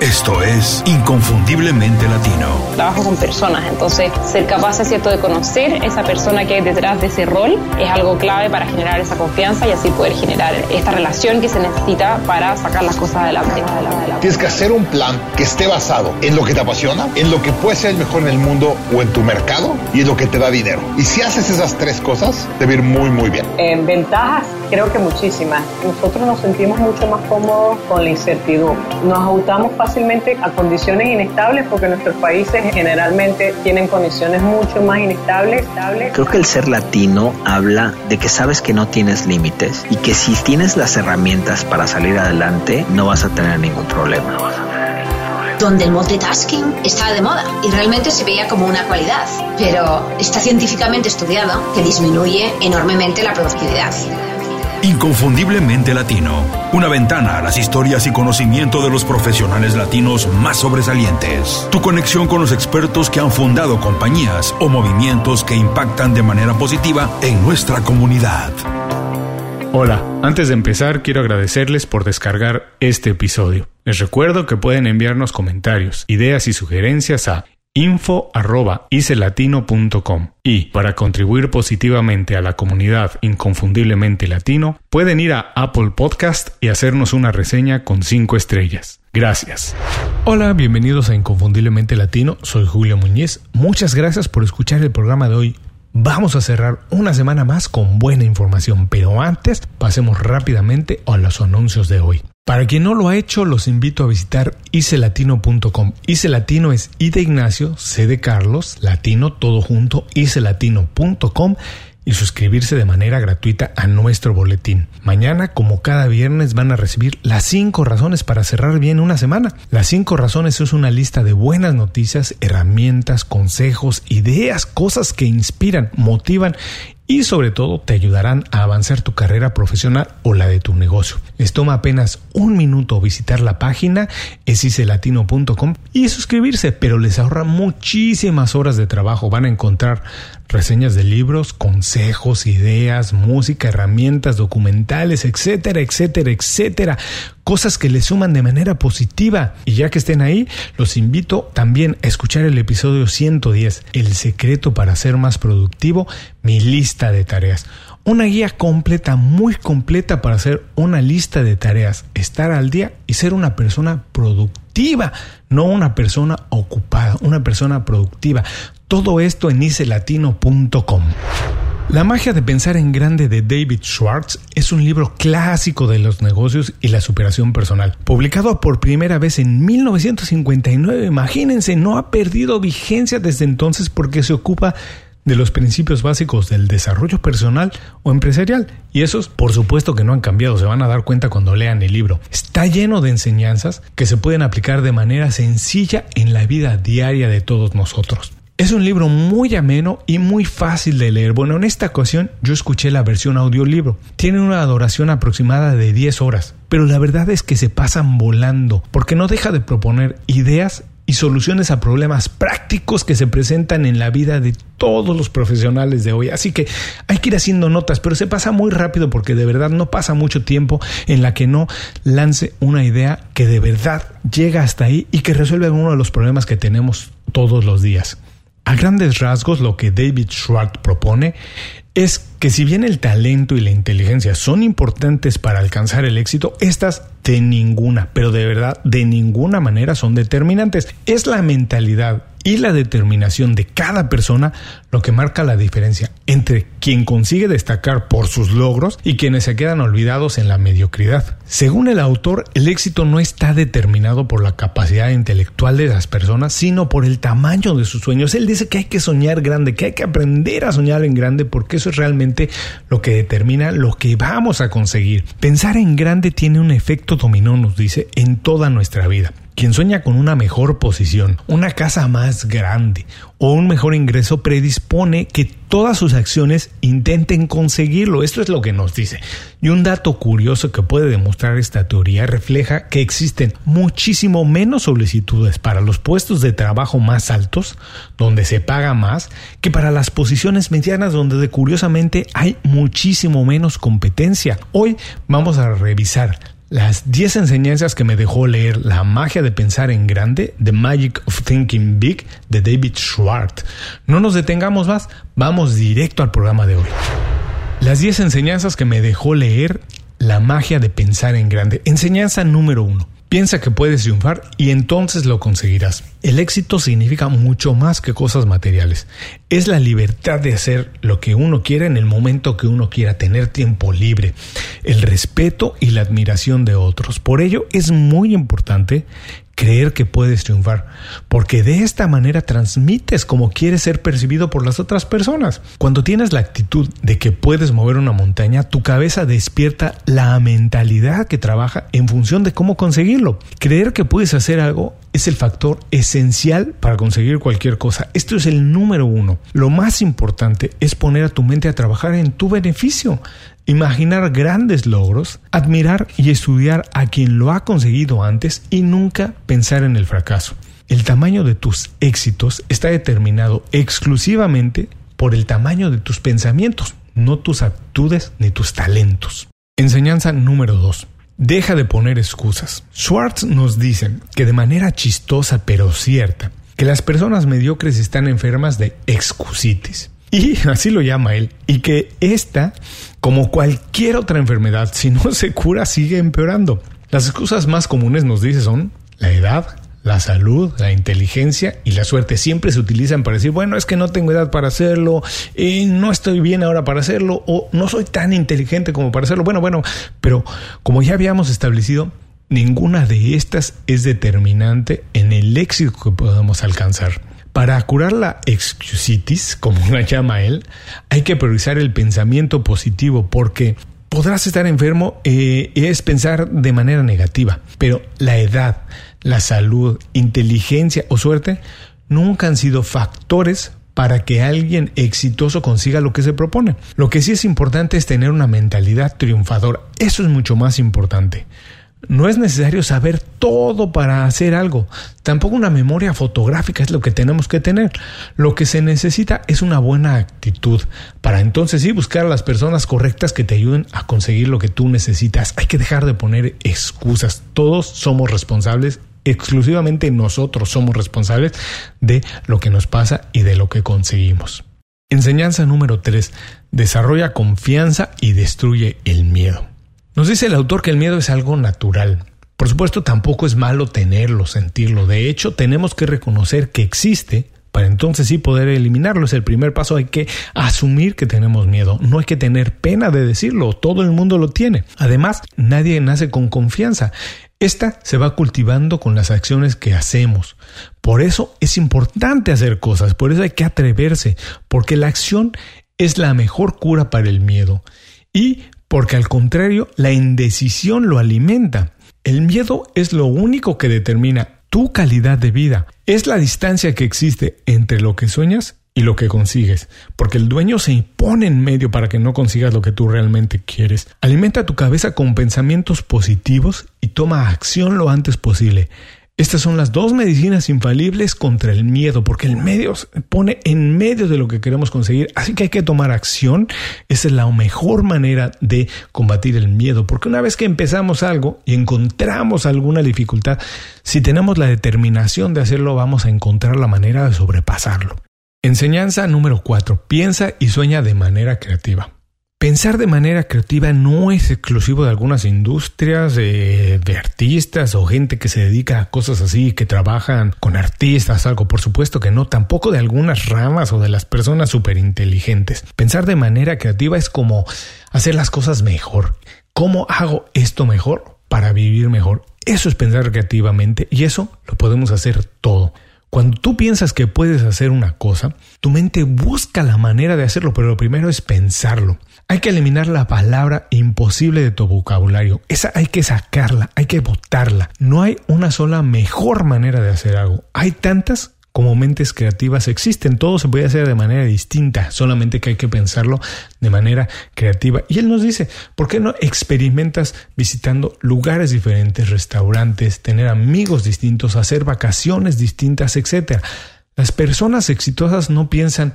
Esto es Inconfundiblemente Latino. Trabajo con personas, entonces ser capaz, es cierto, de conocer esa persona que hay detrás de ese rol es algo clave para generar esa confianza y así poder generar esta relación que se necesita para sacar las cosas adelante. Tienes que hacer un plan que esté basado en lo que te apasiona, en lo que puede ser el mejor en el mundo o en tu mercado y en lo que te da dinero. Y si haces esas tres cosas, te va a ir muy, muy bien. En ventajas, creo que muchísimas. Nosotros nos sentimos mucho más cómodos con la incertidumbre. Nos ajustamos fácilmente a condiciones inestables porque nuestros países generalmente tienen condiciones mucho más inestables. Creo que el ser latino habla de que sabes que no tienes límites y que si tienes las herramientas para salir adelante no vas a tener ningún problema. donde el multitasking estaba de moda y realmente se veía como una cualidad, pero está científicamente estudiado que disminuye enormemente la productividad. Inconfundiblemente Latino. Una ventana a las historias y conocimiento de los profesionales latinos más sobresalientes. Tu conexión con los expertos que han fundado compañías o movimientos que impactan de manera positiva en nuestra comunidad. Hola, antes de empezar quiero agradecerles por descargar este episodio. Les recuerdo que pueden enviarnos comentarios, ideas y sugerencias a info.icelatino.com y para contribuir positivamente a la comunidad inconfundiblemente latino pueden ir a Apple Podcast y hacernos una reseña con 5 estrellas. Gracias. Hola, bienvenidos a Inconfundiblemente Latino, soy Julio Muñiz. Muchas gracias por escuchar el programa de hoy. Vamos a cerrar una semana más con buena información, pero antes pasemos rápidamente a los anuncios de hoy. Para quien no lo ha hecho, los invito a visitar icelatino.com. Icelatino es I de Ignacio, C de Carlos, latino todo junto, icelatino.com y suscribirse de manera gratuita a nuestro boletín. Mañana, como cada viernes, van a recibir las 5 razones para cerrar bien una semana. Las 5 razones es una lista de buenas noticias, herramientas, consejos, ideas, cosas que inspiran, motivan y sobre todo te ayudarán a avanzar tu carrera profesional o la de tu negocio. Les toma apenas un minuto visitar la página esicelatino.com y suscribirse, pero les ahorra muchísimas horas de trabajo. Van a encontrar reseñas de libros, consejos, ideas, música, herramientas, documentales, etcétera, etcétera, etcétera. Cosas que les suman de manera positiva. Y ya que estén ahí, los invito también a escuchar el episodio 110, El secreto para ser más productivo, mi lista de tareas. Una guía completa, muy completa para hacer una lista de tareas, estar al día y ser una persona productiva, no una persona ocupada, una persona productiva. Todo esto en icelatino.com. La magia de pensar en grande de David Schwartz es un libro clásico de los negocios y la superación personal. Publicado por primera vez en 1959, imagínense, no ha perdido vigencia desde entonces porque se ocupa de los principios básicos del desarrollo personal o empresarial. Y esos, por supuesto que no han cambiado, se van a dar cuenta cuando lean el libro. Está lleno de enseñanzas que se pueden aplicar de manera sencilla en la vida diaria de todos nosotros. Es un libro muy ameno y muy fácil de leer. Bueno, en esta ocasión yo escuché la versión audiolibro. Tiene una duración aproximada de 10 horas, pero la verdad es que se pasan volando, porque no deja de proponer ideas y soluciones a problemas prácticos que se presentan en la vida de todos los profesionales de hoy. Así que hay que ir haciendo notas, pero se pasa muy rápido porque de verdad no pasa mucho tiempo en la que no lance una idea que de verdad llega hasta ahí y que resuelve uno de los problemas que tenemos todos los días. A grandes rasgos, lo que David Schwartz propone es que si bien el talento y la inteligencia son importantes para alcanzar el éxito, estas de ninguna, pero de verdad de ninguna manera son determinantes. Es la mentalidad y la determinación de cada persona lo que marca la diferencia entre quien consigue destacar por sus logros y quienes se quedan olvidados en la mediocridad. Según el autor, el éxito no está determinado por la capacidad intelectual de las personas, sino por el tamaño de sus sueños. Él dice que hay que soñar grande, que hay que aprender a soñar en grande, porque eso es realmente lo que determina lo que vamos a conseguir. Pensar en grande tiene un efecto dominó, nos dice, en toda nuestra vida. Quien sueña con una mejor posición, una casa más grande o un mejor ingreso predispone que todas sus acciones intenten conseguirlo. Esto es lo que nos dice. Y un dato curioso que puede demostrar esta teoría refleja que existen muchísimo menos solicitudes para los puestos de trabajo más altos, donde se paga más, que para las posiciones medianas, donde curiosamente hay muchísimo menos competencia. Hoy vamos a revisar las 10 enseñanzas que me dejó leer La magia de pensar en grande, The Magic of Thinking Big, de David Schwartz. No nos detengamos más, vamos directo al programa de hoy. Las 10 enseñanzas que me dejó leer La magia de pensar en grande. Enseñanza número 1. Piensa que puedes triunfar y entonces lo conseguirás. El éxito significa mucho más que cosas materiales. Es la libertad de hacer lo que uno quiera en el momento que uno quiera, tener tiempo libre, el respeto y la admiración de otros. Por ello es muy importante creer que puedes triunfar, porque de esta manera transmites como quieres ser percibido por las otras personas. Cuando tienes la actitud de que puedes mover una montaña, tu cabeza despierta la mentalidad que trabaja en función de cómo conseguirlo. Creer que puedes hacer algo es el factor esencial para conseguir cualquier cosa. Esto es el número uno. Lo más importante es poner a tu mente a trabajar en tu beneficio imaginar grandes logros, admirar y estudiar a quien lo ha conseguido antes y nunca pensar en el fracaso. El tamaño de tus éxitos está determinado exclusivamente por el tamaño de tus pensamientos, no tus actitudes ni tus talentos. Enseñanza número 2. Deja de poner excusas. Schwartz nos dice que de manera chistosa pero cierta, que las personas mediocres están enfermas de excusitis. Y así lo llama él. Y que esta, como cualquier otra enfermedad, si no se cura, sigue empeorando. Las excusas más comunes, nos dice, son la edad, la salud, la inteligencia y la suerte siempre se utilizan para decir, bueno, es que no tengo edad para hacerlo, y no estoy bien ahora para hacerlo, o no soy tan inteligente como para hacerlo. Bueno, bueno, pero como ya habíamos establecido, ninguna de estas es determinante en el éxito que podamos alcanzar. Para curar la excusitis, como la llama él, hay que priorizar el pensamiento positivo porque podrás estar enfermo eh, es pensar de manera negativa, pero la edad, la salud, inteligencia o suerte nunca han sido factores para que alguien exitoso consiga lo que se propone. Lo que sí es importante es tener una mentalidad triunfadora. Eso es mucho más importante. No es necesario saber todo para hacer algo. Tampoco una memoria fotográfica es lo que tenemos que tener. Lo que se necesita es una buena actitud para entonces sí buscar a las personas correctas que te ayuden a conseguir lo que tú necesitas. Hay que dejar de poner excusas. Todos somos responsables exclusivamente nosotros somos responsables de lo que nos pasa y de lo que conseguimos. Enseñanza número 3. Desarrolla confianza y destruye el miedo. Nos dice el autor que el miedo es algo natural. Por supuesto, tampoco es malo tenerlo, sentirlo. De hecho, tenemos que reconocer que existe para entonces sí poder eliminarlo. Es el primer paso. Hay que asumir que tenemos miedo. No hay que tener pena de decirlo. Todo el mundo lo tiene. Además, nadie nace con confianza. Esta se va cultivando con las acciones que hacemos. Por eso es importante hacer cosas. Por eso hay que atreverse. Porque la acción es la mejor cura para el miedo. Y porque al contrario, la indecisión lo alimenta. El miedo es lo único que determina tu calidad de vida. Es la distancia que existe entre lo que sueñas y lo que consigues, porque el dueño se impone en medio para que no consigas lo que tú realmente quieres. Alimenta tu cabeza con pensamientos positivos y toma acción lo antes posible. Estas son las dos medicinas infalibles contra el miedo, porque el medio se pone en medio de lo que queremos conseguir, así que hay que tomar acción. Esa es la mejor manera de combatir el miedo, porque una vez que empezamos algo y encontramos alguna dificultad, si tenemos la determinación de hacerlo, vamos a encontrar la manera de sobrepasarlo. Enseñanza número 4. Piensa y sueña de manera creativa. Pensar de manera creativa no es exclusivo de algunas industrias, de, artistas o gente que se dedica a cosas así, que trabajan con artistas, algo. Por supuesto que no, tampoco de algunas ramas o de las personas súper inteligentes. Pensar de manera creativa es como hacer las cosas mejor. ¿Cómo hago esto mejor para vivir mejor? Eso es pensar creativamente y eso lo podemos hacer todo. Cuando tú piensas que puedes hacer una cosa, tu mente busca la manera de hacerlo, pero lo primero es pensarlo. Hay que eliminar la palabra imposible de tu vocabulario. Esa hay que sacarla, hay que botarla. No hay una sola mejor manera de hacer algo. Hay tantas como mentes creativas existen. Todo se puede hacer de manera distinta, solamente que hay que pensarlo de manera creativa. Y él nos dice, ¿por qué no experimentas visitando lugares diferentes, restaurantes, tener amigos distintos, hacer vacaciones distintas, etcétera? Las personas exitosas no piensan,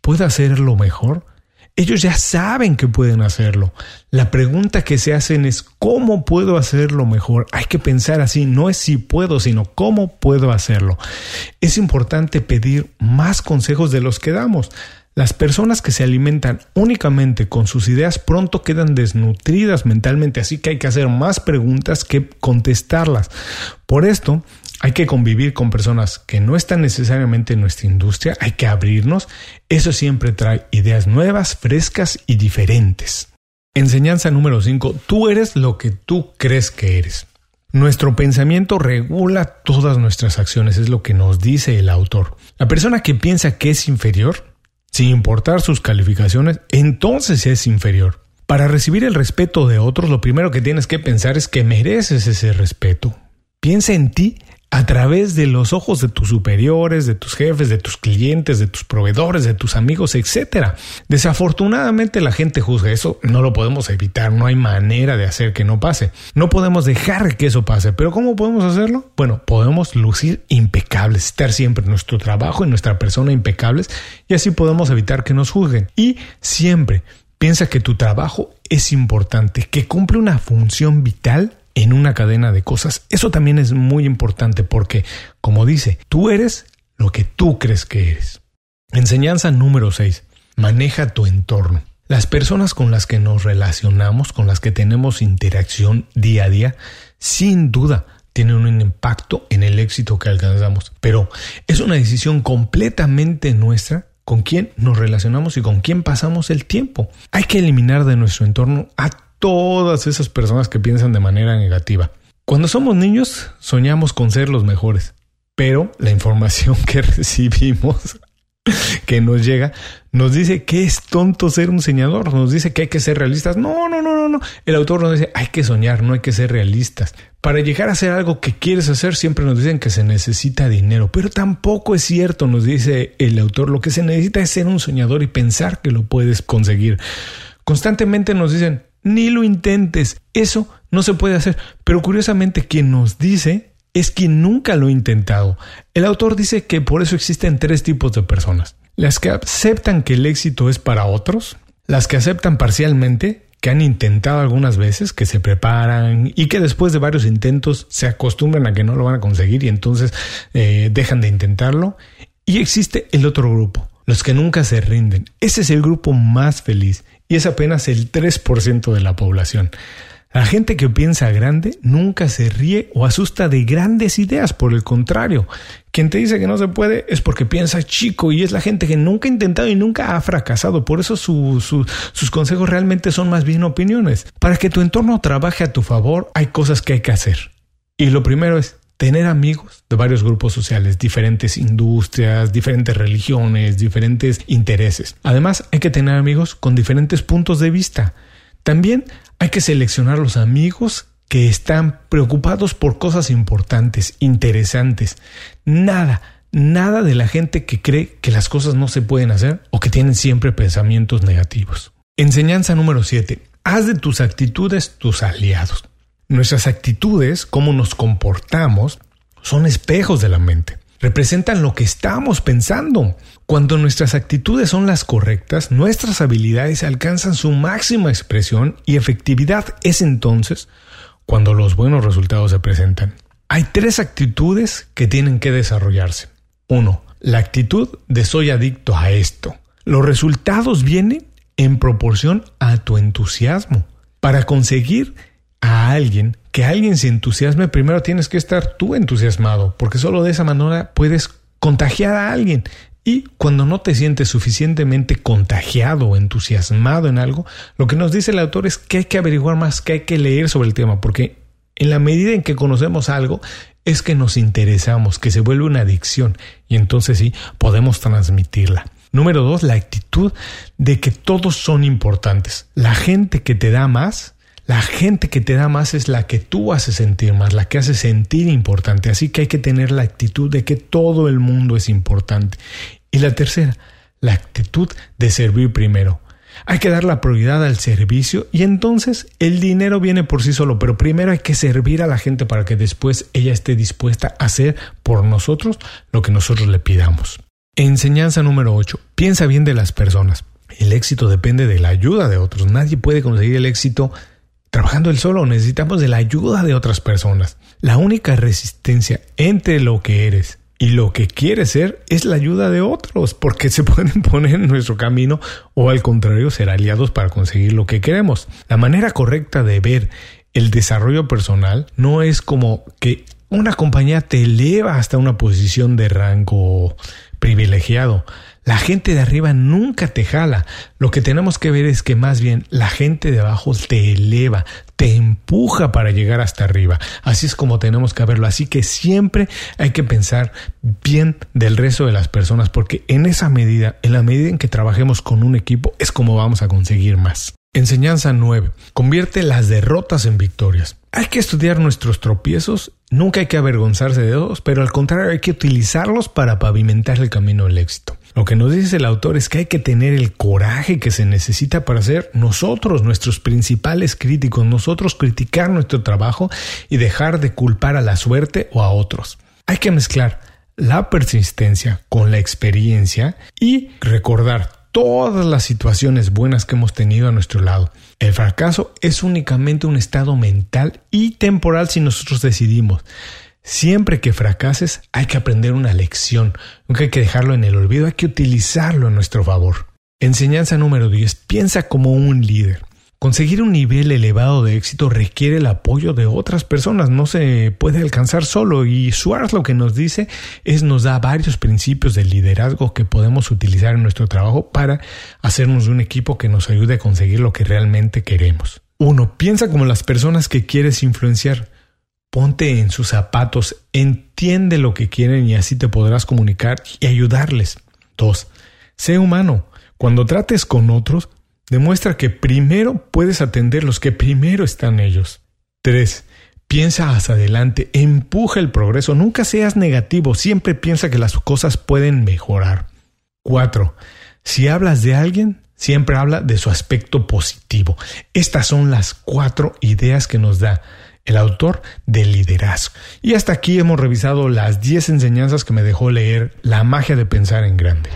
¿puedo hacerlo mejor? Ellos ya saben que pueden hacerlo. La pregunta que se hacen es ¿cómo puedo hacerlo mejor? Hay que pensar así, no es si puedo, sino cómo puedo hacerlo. Es importante pedir más consejos de los que damos. Las personas que se alimentan únicamente con sus ideas pronto quedan desnutridas mentalmente, así que hay que hacer más preguntas que contestarlas. Por esto, hay que convivir con personas que no están necesariamente en nuestra industria, hay que abrirnos, eso siempre trae ideas nuevas, frescas y diferentes. Enseñanza número 5, tú eres lo que tú crees que eres. Nuestro pensamiento regula todas nuestras acciones, es lo que nos dice el autor. La persona que piensa que es inferior sin importar sus calificaciones, entonces es inferior. Para recibir el respeto de otros, lo primero que tienes que pensar es que mereces ese respeto. Piensa en ti a través de los ojos de tus superiores, de tus jefes, de tus clientes, de tus proveedores, de tus amigos, etc. Desafortunadamente la gente juzga eso, no lo podemos evitar, no hay manera de hacer que no pase. No podemos dejar que eso pase, pero ¿cómo podemos hacerlo? Bueno, podemos lucir impecables, estar siempre en nuestro trabajo, en nuestra persona impecables y así podemos evitar que nos juzguen. Y siempre piensa que tu trabajo es importante, que cumple una función vital en una cadena de cosas. Eso también es muy importante porque, como dice, tú eres lo que tú crees que eres. Enseñanza número 6. Maneja tu entorno. Las personas con las que nos relacionamos, con las que tenemos interacción día a día, sin duda tienen un impacto en el éxito que alcanzamos. Pero es una decisión completamente nuestra con quién nos relacionamos y con quién pasamos el tiempo. Hay que eliminar de nuestro entorno a todas esas personas que piensan de manera negativa. Cuando somos niños soñamos con ser los mejores, pero la información que recibimos que nos llega nos dice que es tonto ser un soñador, nos dice que hay que ser realistas. No, no, no, no, no. El autor nos dice hay que soñar, no hay que ser realistas. Para llegar a hacer algo que quieres hacer siempre nos dicen que se necesita dinero, pero tampoco es cierto, nos dice el autor. Lo que se necesita es ser un soñador y pensar que lo puedes conseguir. Constantemente nos dicen ni lo intentes. Eso no se puede hacer. Pero curiosamente quien nos dice es quien nunca lo ha intentado. El autor dice que por eso existen tres tipos de personas. Las que aceptan que el éxito es para otros, las que aceptan parcialmente, que han intentado algunas veces, que se preparan y que después de varios intentos se acostumbran a que no lo van a conseguir y entonces eh, dejan de intentarlo. Y existe el otro grupo, los que nunca se rinden. Ese es el grupo más feliz y es apenas el 3% de la población. La gente que piensa grande nunca se ríe o asusta de grandes ideas, por el contrario. Quien te dice que no se puede es porque piensa chico y es la gente que nunca ha intentado y nunca ha fracasado. Por eso sus consejos realmente son más bien opiniones. Para que tu entorno trabaje a tu favor hay cosas que hay que hacer. Y lo primero es tener amigos de varios grupos sociales, diferentes industrias, diferentes religiones, diferentes intereses. Además, hay que tener amigos con diferentes puntos de vista. También hay que seleccionar los amigos que están preocupados por cosas importantes, interesantes. Nada, nada de la gente que cree que las cosas no se pueden hacer o que tienen siempre pensamientos negativos. Enseñanza número 7. Haz de tus actitudes tus aliados. Nuestras actitudes, cómo nos comportamos, son espejos de la mente. Representan lo que estamos pensando. Cuando nuestras actitudes son las correctas, nuestras habilidades alcanzan su máxima expresión y efectividad es entonces cuando los buenos resultados se presentan. Hay tres actitudes que tienen que desarrollarse. Uno, la actitud de soy adicto a esto. Los resultados vienen en proporción a tu entusiasmo. Para conseguir a alguien, que alguien se entusiasme, primero tienes que estar tú entusiasmado, porque solo de esa manera puedes contagiar a alguien. Y cuando no te sientes suficientemente contagiado o entusiasmado en algo, lo que nos dice el autor es que hay que averiguar más, que hay que leer sobre el tema, porque en la medida en que conocemos algo, es que nos interesamos, que se vuelve una adicción y entonces sí podemos transmitirla. Número dos, la actitud de que todos son importantes. La gente que te da más la gente que te da más es la que tú haces sentir más, la que hace sentir importante. Así que hay que tener la actitud de que todo el mundo es importante. Y la tercera, la actitud de servir primero. Hay que dar la prioridad al servicio y entonces el dinero viene por sí solo, pero primero hay que servir a la gente para que después ella esté dispuesta a hacer por nosotros lo que nosotros le pidamos. Enseñanza número 8. Piensa bien de las personas. El éxito depende de la ayuda de otros. Nadie puede conseguir el éxito trabajando él solo. Necesitamos de la ayuda de otras personas. La única resistencia entre lo que eres y lo que quieres ser es la ayuda de otros, porque se pueden poner en nuestro camino o al contrario ser aliados para conseguir lo que queremos. La manera correcta de ver el desarrollo personal no es como que una compañía te eleva hasta una posición de rango privilegiado. La gente de arriba nunca te jala. Lo que tenemos que ver es que más bien la gente de abajo te eleva, te empuja para llegar hasta arriba. Así es como tenemos que verlo. Así que siempre hay que pensar bien del resto de las personas porque en esa medida, en la medida en que trabajemos con un equipo, es como vamos a conseguir más. Enseñanza 9. Convierte las derrotas en victorias. Hay que estudiar nuestros tropiezos, nunca hay que avergonzarse de ellos, pero al contrario hay que utilizarlos para pavimentar el camino del éxito. Lo que nos dice el autor es que hay que tener el coraje que se necesita para ser nosotros nuestros principales críticos, nosotros criticar nuestro trabajo y dejar de culpar a la suerte o a otros. Hay que mezclar la persistencia con la experiencia y recordar todas las situaciones buenas que hemos tenido a nuestro lado. El fracaso es únicamente un estado mental y temporal si nosotros decidimos. Siempre que fracases hay que aprender una lección, nunca hay que dejarlo en el olvido, hay que utilizarlo a nuestro favor. Enseñanza número 10. Piensa como un líder. Conseguir un nivel elevado de éxito requiere el apoyo de otras personas, no se puede alcanzar solo y Schwartz lo que nos dice es nos da varios principios de liderazgo que podemos utilizar en nuestro trabajo para hacernos un equipo que nos ayude a conseguir lo que realmente queremos. Uno, piensa como las personas que quieres influenciar. Ponte en sus zapatos, entiende lo que quieren y así te podrás comunicar y ayudarles. Dos, sé humano. Cuando trates con otros, Demuestra que primero puedes atender los que primero están ellos. 3. Piensa hacia adelante, empuja el progreso, nunca seas negativo, siempre piensa que las cosas pueden mejorar. 4. Si hablas de alguien, siempre habla de su aspecto positivo. Estas son las cuatro ideas que nos da el autor del liderazgo. Y hasta aquí hemos revisado las 10 enseñanzas que me dejó leer La magia de pensar en grande.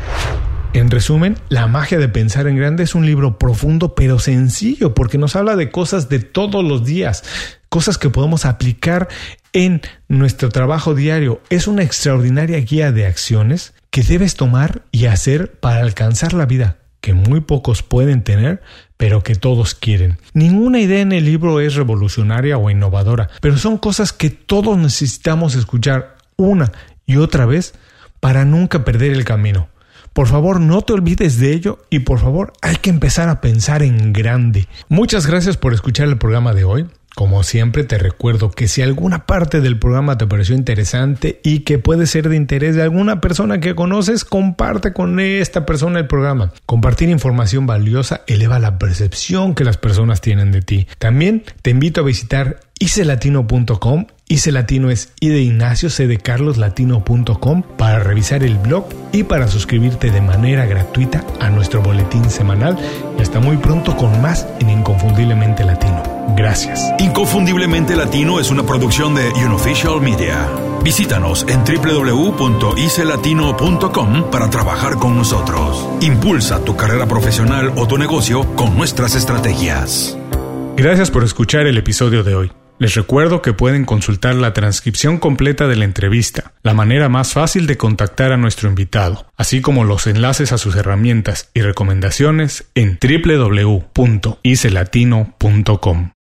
En resumen, La magia de pensar en grande es un libro profundo pero sencillo porque nos habla de cosas de todos los días, cosas que podemos aplicar en nuestro trabajo diario. Es una extraordinaria guía de acciones que debes tomar y hacer para alcanzar la vida que muy pocos pueden tener, pero que todos quieren. Ninguna idea en el libro es revolucionaria o innovadora, pero son cosas que todos necesitamos escuchar una y otra vez para nunca perder el camino. Por favor, no te olvides de ello y por favor, hay que empezar a pensar en grande. Muchas gracias por escuchar el programa de hoy. Como siempre te recuerdo que si alguna parte del programa te pareció interesante y que puede ser de interés de alguna persona que conoces, comparte con esta persona el programa. Compartir información valiosa eleva la percepción que las personas tienen de ti. También te invito a visitar icelatino.com Ice Latino es I de Ignacio, C de Carloslatino.com para revisar el blog y para suscribirte de manera gratuita a nuestro boletín semanal. Y hasta muy pronto con más en Inconfundiblemente Latino. Gracias. Inconfundiblemente Latino es una producción de Unofficial Media. Visítanos en www.icelatino.com para trabajar con nosotros. Impulsa tu carrera profesional o tu negocio con nuestras estrategias. Gracias por escuchar el episodio de hoy. Les recuerdo que pueden consultar la transcripción completa de la entrevista, la manera más fácil de contactar a nuestro invitado, así como los enlaces a sus herramientas y recomendaciones en www.icelatino.com.